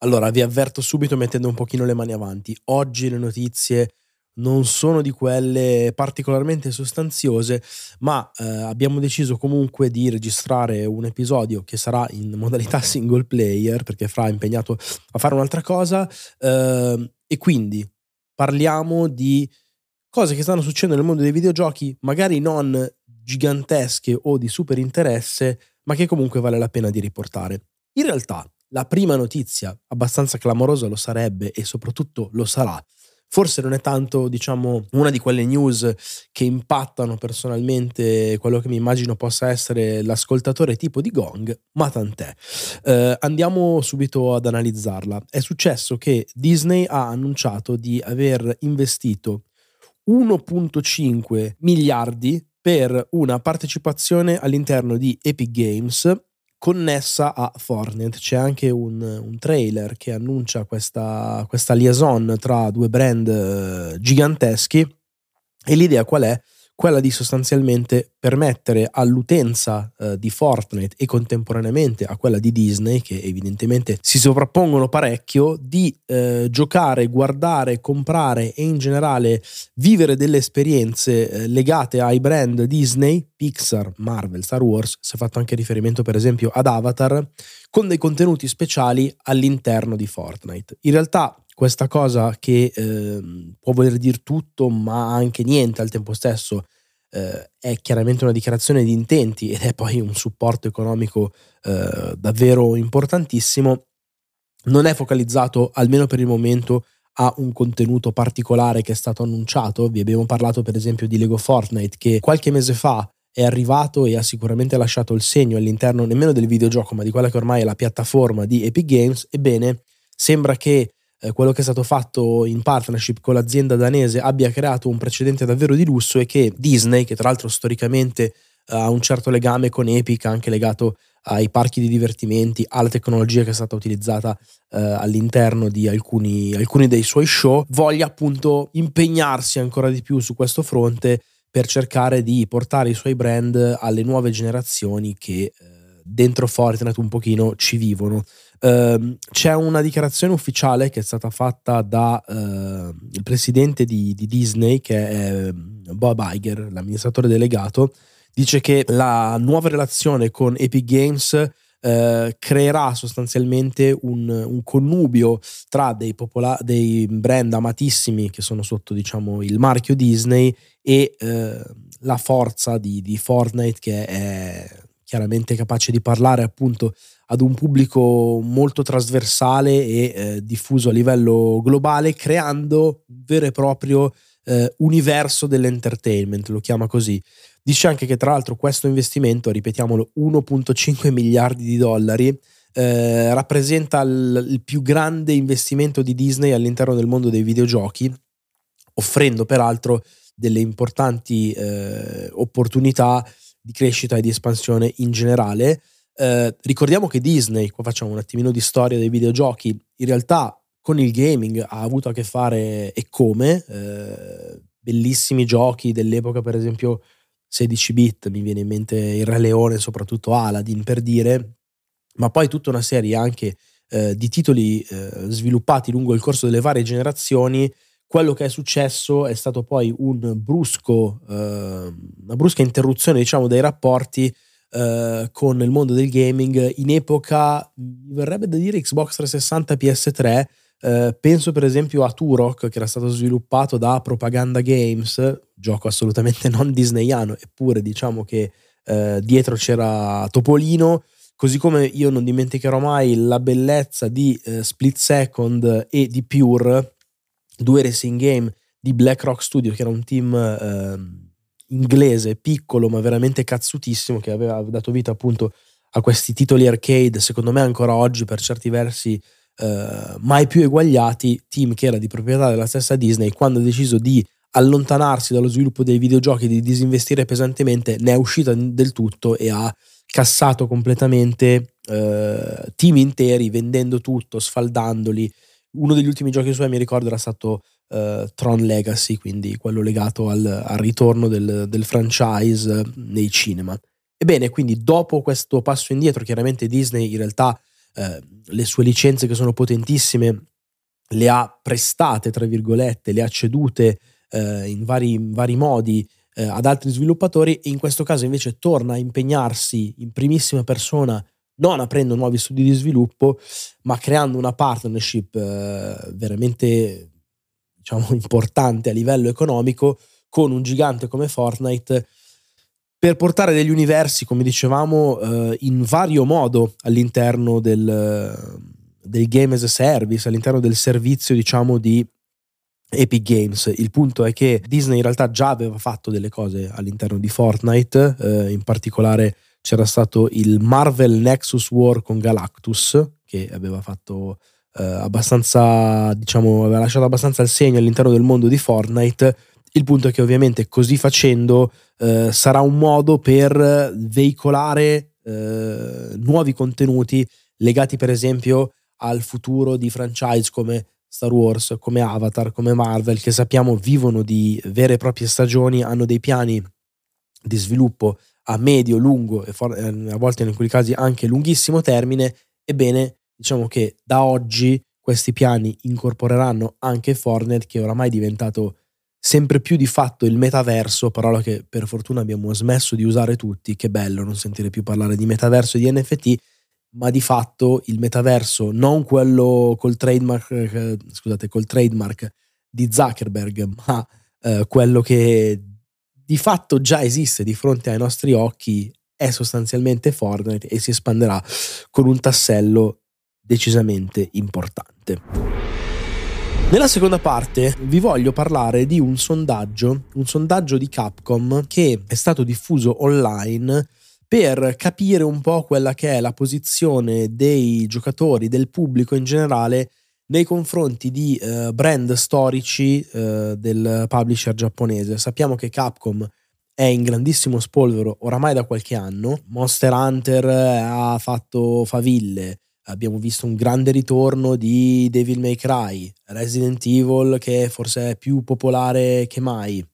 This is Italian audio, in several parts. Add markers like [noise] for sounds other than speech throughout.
Allora, vi avverto subito mettendo un pochino le mani avanti. Oggi le notizie non sono di quelle particolarmente sostanziose, ma eh, abbiamo deciso comunque di registrare un episodio che sarà in modalità single player, perché Fra è impegnato a fare un'altra cosa, eh, e quindi parliamo di cose che stanno succedendo nel mondo dei videogiochi, magari non gigantesche o di super interesse, ma che comunque vale la pena di riportare. In realtà, la prima notizia, abbastanza clamorosa lo sarebbe e soprattutto lo sarà, forse non è tanto, diciamo, una di quelle news che impattano personalmente quello che mi immagino possa essere l'ascoltatore tipo di Gong, ma tant'è. Eh, andiamo subito ad analizzarla. È successo che Disney ha annunciato di aver investito 1.5 miliardi per una partecipazione all'interno di Epic Games connessa a Fortnite. C'è anche un, un trailer che annuncia questa, questa, liaison tra due brand eh, giganteschi e l'idea qual è? Quella di sostanzialmente permettere all'utenza eh, di Fortnite e contemporaneamente a quella di Disney, che evidentemente si sovrappongono parecchio, di eh, giocare, guardare, comprare e in generale vivere delle esperienze eh, legate ai brand Disney, Pixar, Marvel, Star Wars, si è fatto anche riferimento per esempio ad Avatar, con dei contenuti speciali all'interno di Fortnite. In realtà questa cosa che eh, può voler dire tutto ma anche niente al tempo stesso eh, è chiaramente una dichiarazione di intenti ed è poi un supporto economico eh, davvero importantissimo, non è focalizzato almeno per il momento a un contenuto particolare che è stato annunciato. Vi abbiamo parlato per esempio di Lego Fortnite che qualche mese fa è arrivato e ha sicuramente lasciato il segno all'interno nemmeno del videogioco ma di quella che ormai è la piattaforma di Epic Games. Ebbene, sembra che eh, quello che è stato fatto in partnership con l'azienda danese abbia creato un precedente davvero di lusso e che Disney, che tra l'altro storicamente eh, ha un certo legame con Epic, anche legato ai parchi di divertimenti, alla tecnologia che è stata utilizzata eh, all'interno di alcuni, alcuni dei suoi show, voglia appunto impegnarsi ancora di più su questo fronte per cercare di portare i suoi brand alle nuove generazioni che eh, dentro Fortnite un pochino ci vivono. Uh, c'è una dichiarazione ufficiale che è stata fatta dal uh, presidente di, di, Disney, che è Bob Iger, l'amministratore delegato, dice che la nuova relazione con Epic Games uh, creerà sostanzialmente un, un connubio tra dei, popola- dei, brand amatissimi che sono sotto diciamo, il marchio Disney e eh, la forza di, di Fortnite che è chiaramente capace di parlare appunto ad un pubblico molto trasversale e eh, diffuso a livello globale, creando un vero e proprio eh, universo dell'entertainment, lo chiama così. Dice anche che tra l'altro questo investimento, ripetiamolo, 1.5 miliardi di dollari, eh, rappresenta il, il più grande investimento di Disney all'interno del mondo dei videogiochi, offrendo peraltro delle importanti eh, opportunità di crescita e di espansione in generale. Eh, ricordiamo che Disney, qua facciamo un attimino di storia dei videogiochi, in realtà con il gaming ha avuto a che fare e come, eh, bellissimi giochi dell'epoca, per esempio 16 bit, mi viene in mente il Re Leone, soprattutto Aladdin per dire, ma poi tutta una serie anche eh, di titoli eh, sviluppati lungo il corso delle varie generazioni, quello che è successo è stato poi un brusco, eh, una brusca interruzione diciamo, dei rapporti eh, con il mondo del gaming in epoca, mi verrebbe da dire Xbox 360 PS3. Eh, penso per esempio a Turok che era stato sviluppato da Propaganda Games, gioco assolutamente [laughs] non disneyano, eppure diciamo che eh, dietro c'era Topolino. Così come io non dimenticherò mai la bellezza di eh, Split Second e di Pure, due racing game di BlackRock Studio, che era un team eh, inglese piccolo ma veramente cazzutissimo, che aveva dato vita appunto a questi titoli arcade, secondo me ancora oggi per certi versi eh, mai più eguagliati, team che era di proprietà della stessa Disney, quando ha deciso di allontanarsi dallo sviluppo dei videogiochi, di disinvestire pesantemente, ne è uscita del tutto e ha cassato completamente eh, team interi, vendendo tutto, sfaldandoli. Uno degli ultimi giochi suoi, mi ricordo, era stato eh, Tron Legacy, quindi quello legato al, al ritorno del, del, franchise nei cinema. Ebbene, quindi dopo questo passo indietro, chiaramente Disney in realtà eh, le sue licenze che sono potentissime le ha prestate, tra virgolette, le ha cedute eh, in, vari, in vari modi ad altri sviluppatori e in questo caso invece torna a impegnarsi in primissima persona non aprendo nuovi studi di sviluppo, ma creando una partnership eh, veramente diciamo, [laughs] importante a livello economico con un gigante come Fortnite per portare degli universi, come dicevamo, eh, in vario modo all'interno del, del game as a service, all'interno del servizio, diciamo, di Epic Games. Il punto è che Disney in realtà già aveva fatto delle cose all'interno di Fortnite, eh, in particolare c'era stato il Marvel Nexus War con Galactus, che aveva fatto eh, abbastanza, diciamo, aveva lasciato abbastanza il segno all'interno del mondo di Fortnite. Il punto è che ovviamente così facendo eh, sarà un modo per veicolare eh, nuovi contenuti legati per esempio al futuro di franchise come Star Wars, come Avatar, come Marvel, che sappiamo vivono di vere e proprie stagioni, hanno dei piani di sviluppo a medio, lungo e for- eh, a volte in alcuni casi anche lunghissimo termine, ebbene diciamo che da oggi questi piani incorporeranno anche Fortnite che è oramai diventato sempre più di fatto il metaverso, parola che per fortuna abbiamo smesso di usare tutti, che bello non sentire più parlare di metaverso e di NFT, ma di fatto il metaverso, non quello col trademark, eh, scusate, col trademark di Zuckerberg, ma eh, quello che di fatto già esiste di fronte ai nostri occhi, è sostanzialmente Fortnite e si espanderà con un tassello decisamente importante. Nella seconda parte vi voglio parlare di un sondaggio, un sondaggio di Capcom che è stato diffuso online per capire un po' quella che è la posizione dei giocatori, del pubblico in generale nei confronti di eh, brand storici eh, del publisher giapponese. Sappiamo che Capcom è in grandissimo spolvero oramai da qualche anno. Monster Hunter eh, ha fatto faville. Abbiamo visto un grande ritorno di Devil May Cry, Resident Evil che forse è più popolare che mai.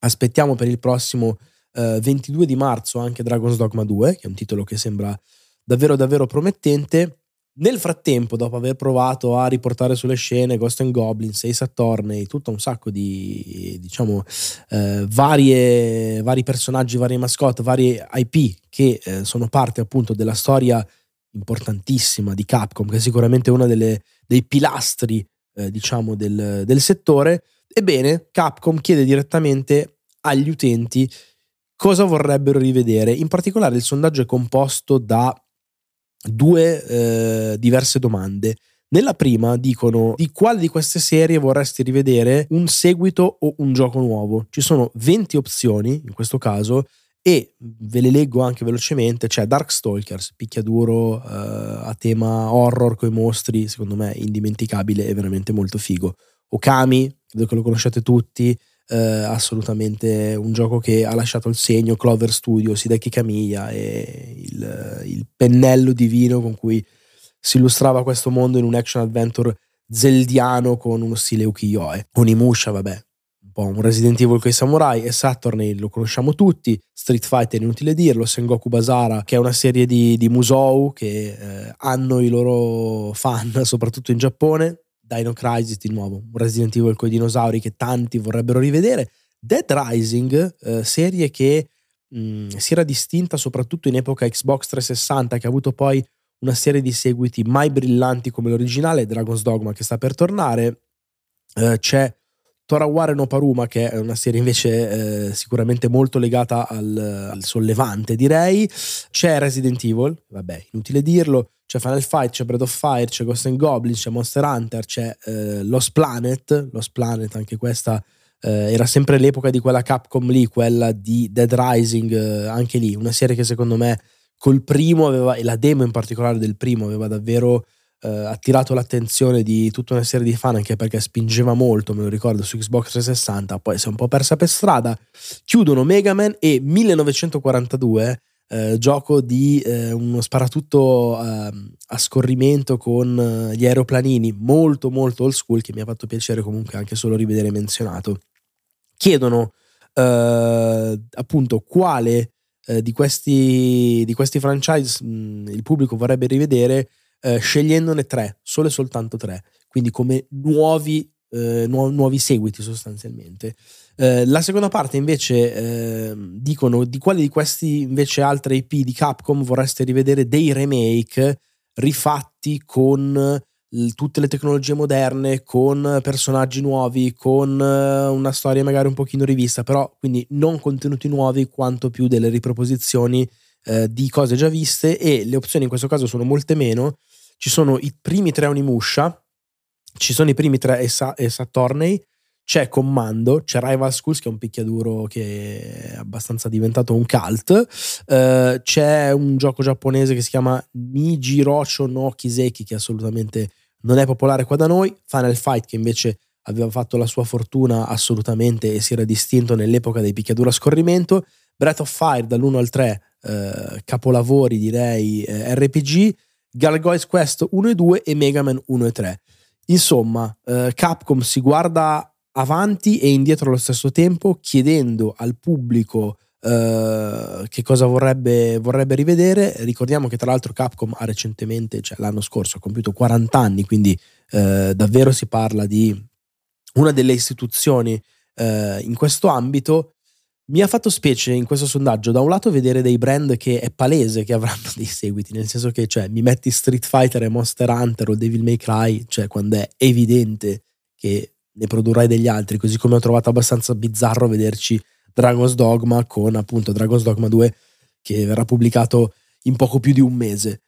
Aspettiamo per il prossimo 22 eh, di marzo anche Dragon's Dogma 2, che è un titolo che sembra davvero davvero promettente. Nel frattempo, dopo aver provato a riportare sulle scene Ghost and Goblins, Ace Attorney, tutto un sacco di, diciamo, eh, varie, vari personaggi, varie mascotte, varie IP che eh, sono parte appunto della storia importantissima di Capcom, che è sicuramente uno dei pilastri, eh, diciamo, del, del settore, ebbene, Capcom chiede direttamente agli utenti cosa vorrebbero rivedere. In particolare il sondaggio è composto da due eh, diverse domande. Nella prima dicono di quale di queste serie vorresti rivedere un seguito o un gioco nuovo. Ci sono 20 opzioni in questo caso e ve le leggo anche velocemente. C'è Darkstalkers, picchiaduro eh, a tema horror con i mostri, secondo me indimenticabile e veramente molto figo. Okami, credo che lo conosciate tutti, eh, assolutamente un gioco che ha lasciato il segno, Clover Studio, Hideki Kamiya e il, il, pennello divino con cui si illustrava questo mondo in un action adventure zeldiano con uno stile ukiyo-e. Onimusha, vabbè, po' un Resident Evil con i samurai e Saturn lo conosciamo tutti, Street Fighter inutile dirlo, Sengoku Basara che è una serie di, di Musou che eh, hanno i loro fan [laughs] soprattutto in Giappone, Dino Crisis di nuovo, un Resident Evil con i dinosauri che tanti vorrebbero rivedere, Dead Rising, eh, serie che mm, si era distinta soprattutto in epoca Xbox 360 che ha avuto poi una serie di seguiti mai brillanti come l'originale, Dragon's Dogma che sta per tornare, eh, c'è Toraware no Paruma, che è una serie invece eh, sicuramente molto legata al, al, sollevante, direi. C'è Resident Evil, vabbè, inutile dirlo. C'è Final Fight, c'è Breath of Fire, c'è Ghost and Goblins, c'è Monster Hunter, c'è eh, Lost Planet. Lost Planet, anche questa eh, era sempre l'epoca di quella Capcom lì, quella di Dead Rising, eh, anche lì. Una serie che secondo me col primo aveva, e la demo in particolare del primo, aveva davvero eh, attirato l'attenzione di tutta una serie di fan anche perché spingeva molto, me lo ricordo, su Xbox 360, poi si è un po' persa per strada. Chiudono Mega Man e 1942, eh, gioco di eh, uno sparatutto ehm, a scorrimento con eh, gli aeroplanini, molto molto old school, che mi ha fatto piacere comunque anche solo rivedere menzionato. Chiedono eh, appunto quale eh, di, questi, di questi franchise mh, il pubblico vorrebbe rivedere eh, scegliendone tre, solo e soltanto tre, quindi come nuovi, eh, nu- nuovi seguiti sostanzialmente. Eh, la seconda parte invece eh, dicono di quali di questi invece altre IP di Capcom vorreste rivedere dei remake rifatti con tutte le tecnologie moderne, con personaggi nuovi, con eh, una storia magari un pochino rivista, però quindi non contenuti nuovi quanto più delle riproposizioni eh, di cose già viste. E le opzioni in questo caso sono molte meno. Ci sono i primi tre Onimusha, ci sono i primi tre Esa, Esa c'è Commando, c'è Rival Schools che è un picchiaduro che è abbastanza diventato un cult, uh, c'è un gioco giapponese che si chiama Nijirocho no Kiseki che assolutamente non è popolare qua da noi, Final Fight che invece aveva fatto la sua fortuna assolutamente e si era distinto nell'epoca dei picchiaduro a scorrimento, Breath of Fire dall'1 al 3, uh, capolavori direi uh, RPG, Gargoyles Quest 1 e 2 e Mega Man 1 e 3. Insomma, eh, Capcom si guarda avanti e indietro allo stesso tempo, chiedendo al pubblico eh, che cosa vorrebbe, vorrebbe, rivedere. Ricordiamo che tra l'altro Capcom ha recentemente, cioè l'anno scorso, ha compiuto 40 anni, quindi eh, davvero si parla di una delle istituzioni eh, in questo ambito mi ha fatto specie in questo sondaggio, da un lato, vedere dei brand che è palese che avranno [laughs] dei seguiti, nel senso che cioè, mi metti Street Fighter e Monster Hunter o Devil May Cry, cioè quando è evidente che ne produrrai degli altri, così come ho trovato abbastanza bizzarro vederci Dragon's Dogma con appunto Dragon's Dogma 2 che verrà pubblicato in poco più di un mese.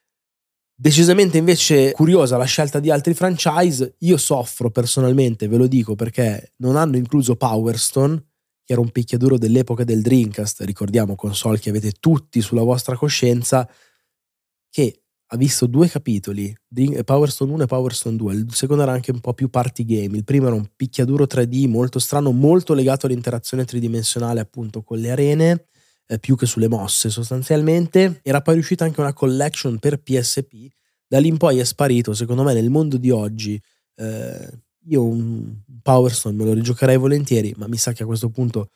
Decisamente invece curiosa la scelta di altri franchise, io soffro personalmente, ve lo dico, perché non hanno incluso Power Stone che era un picchiaduro dell'epoca del Dreamcast, ricordiamo console che avete tutti sulla vostra coscienza, che ha visto due capitoli, Power Stone 1 e Power Stone 2, il secondo era anche un po' più party game, il primo era un picchiaduro 3D molto strano, molto legato all'interazione tridimensionale appunto con le arene, eh, più che sulle mosse sostanzialmente, era poi riuscita anche una collection per PSP, da lì in poi è sparito, secondo me nel mondo di oggi eh, io un Power Stone me lo rigiocherei volentieri, ma mi sa che a questo punto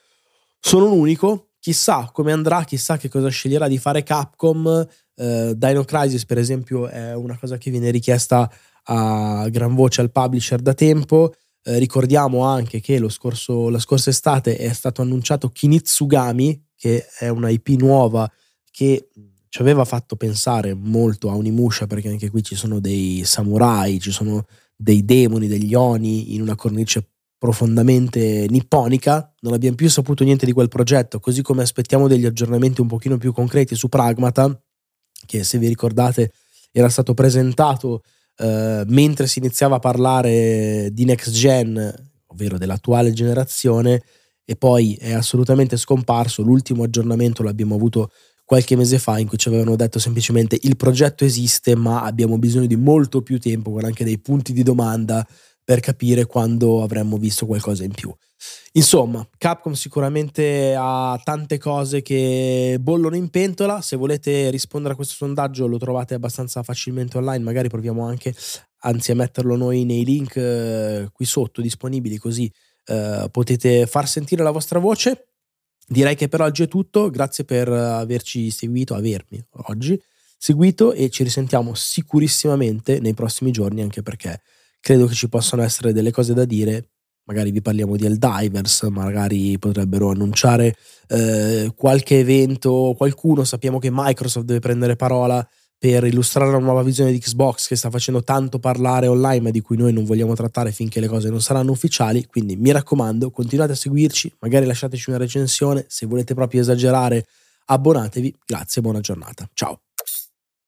sono l'unico. Chissà come andrà, chissà che cosa sceglierà di fare Capcom. Uh, Dino Crisis, per esempio, è una cosa che viene richiesta a gran voce al publisher da tempo. Uh, ricordiamo anche che scorso, la scorsa estate è stato annunciato Kinitsugami, che è una IP nuova che ci aveva fatto pensare molto a Unimusha, perché anche qui ci sono dei samurai, ci sono dei demoni, degli oni in una cornice profondamente nipponica, non abbiamo più saputo niente di quel progetto, così come aspettiamo degli aggiornamenti un pochino più concreti su Pragmata, che se vi ricordate era stato presentato eh, mentre si iniziava a parlare di next gen, ovvero dell'attuale generazione, e poi è assolutamente scomparso. L'ultimo aggiornamento l'abbiamo avuto qualche mese fa in cui ci avevano detto semplicemente il progetto esiste ma abbiamo bisogno di molto più tempo con anche dei punti di domanda per capire quando avremmo visto qualcosa in più. Insomma, Capcom sicuramente ha tante cose che bollono in pentola. Se volete rispondere a questo sondaggio lo trovate abbastanza facilmente online, magari proviamo anche, anzi a metterlo noi nei link eh, qui sotto disponibili così eh, potete far sentire la vostra voce. Direi che per oggi è tutto, grazie per averci seguito, avermi oggi seguito e ci risentiamo sicurissimamente nei prossimi giorni anche perché credo che ci possano essere delle cose da dire. Magari vi parliamo di Eldivers, magari potrebbero annunciare eh, qualche evento, qualcuno, sappiamo che Microsoft deve prendere parola per illustrare una nuova visione di Xbox che sta facendo tanto parlare online ma di cui noi non vogliamo trattare finché le cose non saranno ufficiali, quindi mi raccomando continuate a seguirci, magari lasciateci una recensione, se volete proprio esagerare abbonatevi, grazie, buona giornata, ciao.